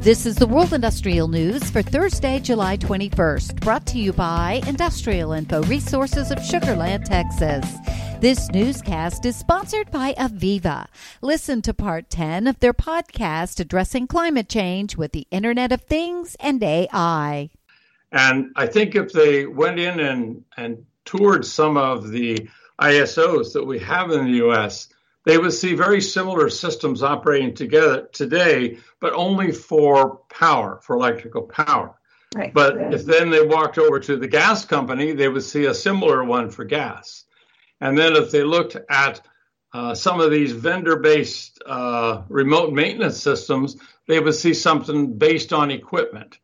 This is the World Industrial News for Thursday, July 21st, brought to you by Industrial Info Resources of Sugarland, Texas. This newscast is sponsored by AVEVA. Listen to part 10 of their podcast addressing climate change with the Internet of Things and AI. And I think if they went in and, and toured some of the ISOs that we have in the US, they would see very similar systems operating together today, but only for power, for electrical power. Right. But if then they walked over to the gas company, they would see a similar one for gas. And then if they looked at uh, some of these vendor based uh, remote maintenance systems, they would see something based on equipment.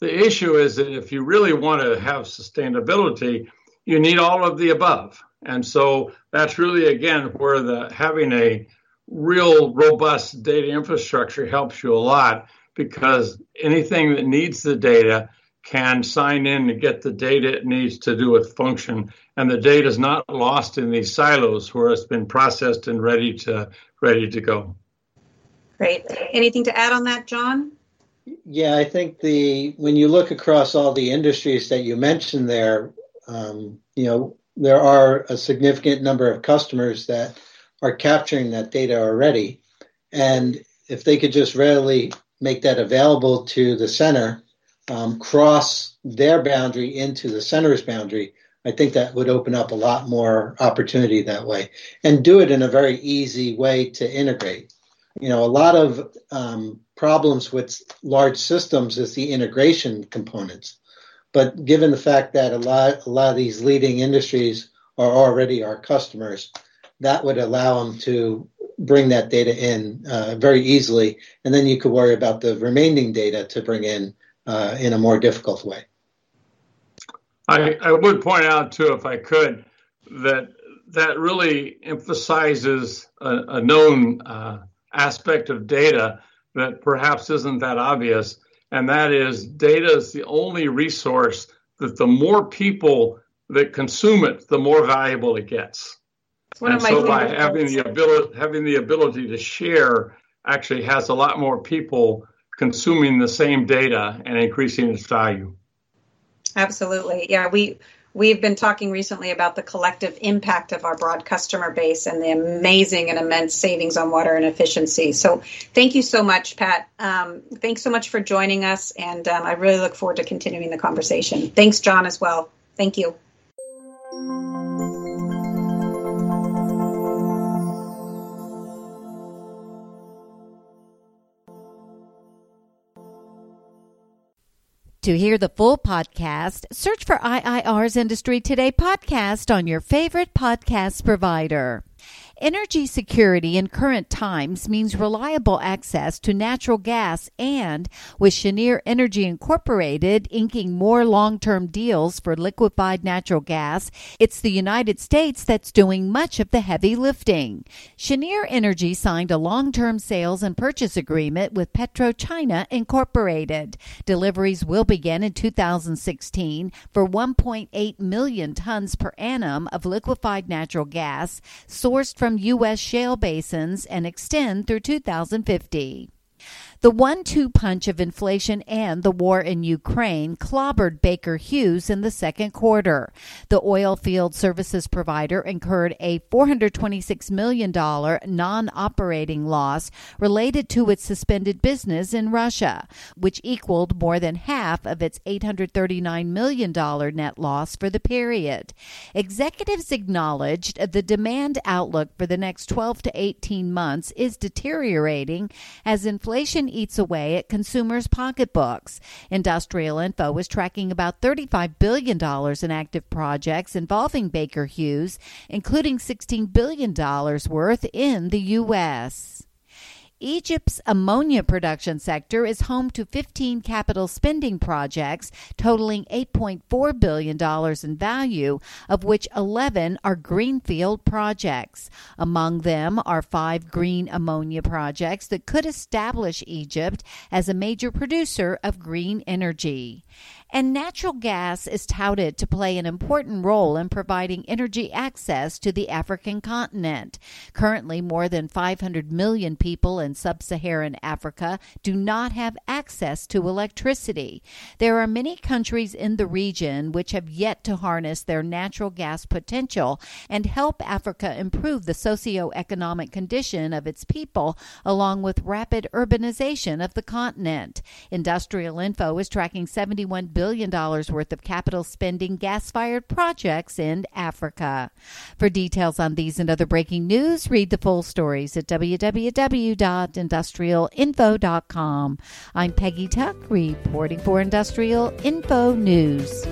The issue is that if you really want to have sustainability, you need all of the above. And so that's really, again, where the having a real robust data infrastructure helps you a lot because anything that needs the data can sign in to get the data it needs to do its function. And the data is not lost in these silos where it's been processed and ready to ready to go. Great. Anything to add on that john? Yeah i think the when you look across all the industries that you mentioned there um, you know there are a significant number of customers that are capturing that data already and if they could just readily make that available to the center um, cross their boundary into the center's boundary, I think that would open up a lot more opportunity that way and do it in a very easy way to integrate. You know, a lot of um, problems with large systems is the integration components. But given the fact that a lot, a lot of these leading industries are already our customers, that would allow them to bring that data in uh, very easily. And then you could worry about the remaining data to bring in uh, in a more difficult way. I, I would point out too, if I could, that that really emphasizes a, a known uh, aspect of data that perhaps isn't that obvious, and that is data is the only resource that the more people that consume it, the more valuable it gets. And so by having the ability having the ability to share actually has a lot more people consuming the same data and increasing its value. Absolutely. Yeah, we we've been talking recently about the collective impact of our broad customer base and the amazing and immense savings on water and efficiency. So, thank you so much, Pat. Um, thanks so much for joining us, and um, I really look forward to continuing the conversation. Thanks, John, as well. Thank you. To hear the full podcast, search for IIR's Industry Today podcast on your favorite podcast provider. Energy security in current times means reliable access to natural gas and with Cheniere Energy Incorporated inking more long-term deals for liquefied natural gas, it's the United States that's doing much of the heavy lifting. Cheniere Energy signed a long-term sales and purchase agreement with PetroChina Incorporated. Deliveries will begin in 2016 for 1.8 million tons per annum of liquefied natural gas sourced from U.S. shale basins and extend through 2050. The one two punch of inflation and the war in Ukraine clobbered Baker Hughes in the second quarter. The oil field services provider incurred a $426 million non operating loss related to its suspended business in Russia, which equaled more than half of its $839 million net loss for the period. Executives acknowledged the demand outlook for the next 12 to 18 months is deteriorating as inflation eats away at consumers' pocketbooks. Industrial Info is tracking about $35 billion in active projects involving Baker Hughes, including $16 billion worth in the U.S. Egypt's ammonia production sector is home to 15 capital spending projects totaling $8.4 billion in value, of which 11 are greenfield projects. Among them are five green ammonia projects that could establish Egypt as a major producer of green energy. And natural gas is touted to play an important role in providing energy access to the African continent. Currently, more than 500 million people in sub Saharan Africa do not have access to electricity. There are many countries in the region which have yet to harness their natural gas potential and help Africa improve the socio-economic condition of its people, along with rapid urbanization of the continent. Industrial Info is tracking $71 billion dollars worth of capital spending gas fired projects in Africa. For details on these and other breaking news, read the full stories at www.industrialinfo.com. I'm Peggy Tuck, reporting for Industrial Info News.